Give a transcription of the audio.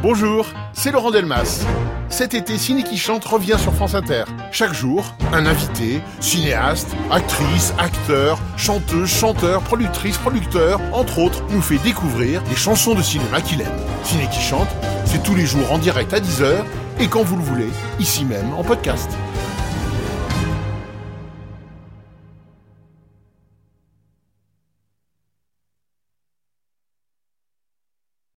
Bonjour, c'est Laurent Delmas. Cet été, Ciné qui chante revient sur France Inter. Chaque jour, un invité, cinéaste, actrice, acteur, chanteuse, chanteur, productrice, producteur, entre autres, nous fait découvrir les chansons de cinéma qu'il aime. Ciné qui chante, c'est tous les jours en direct à 10h et quand vous le voulez, ici même en podcast.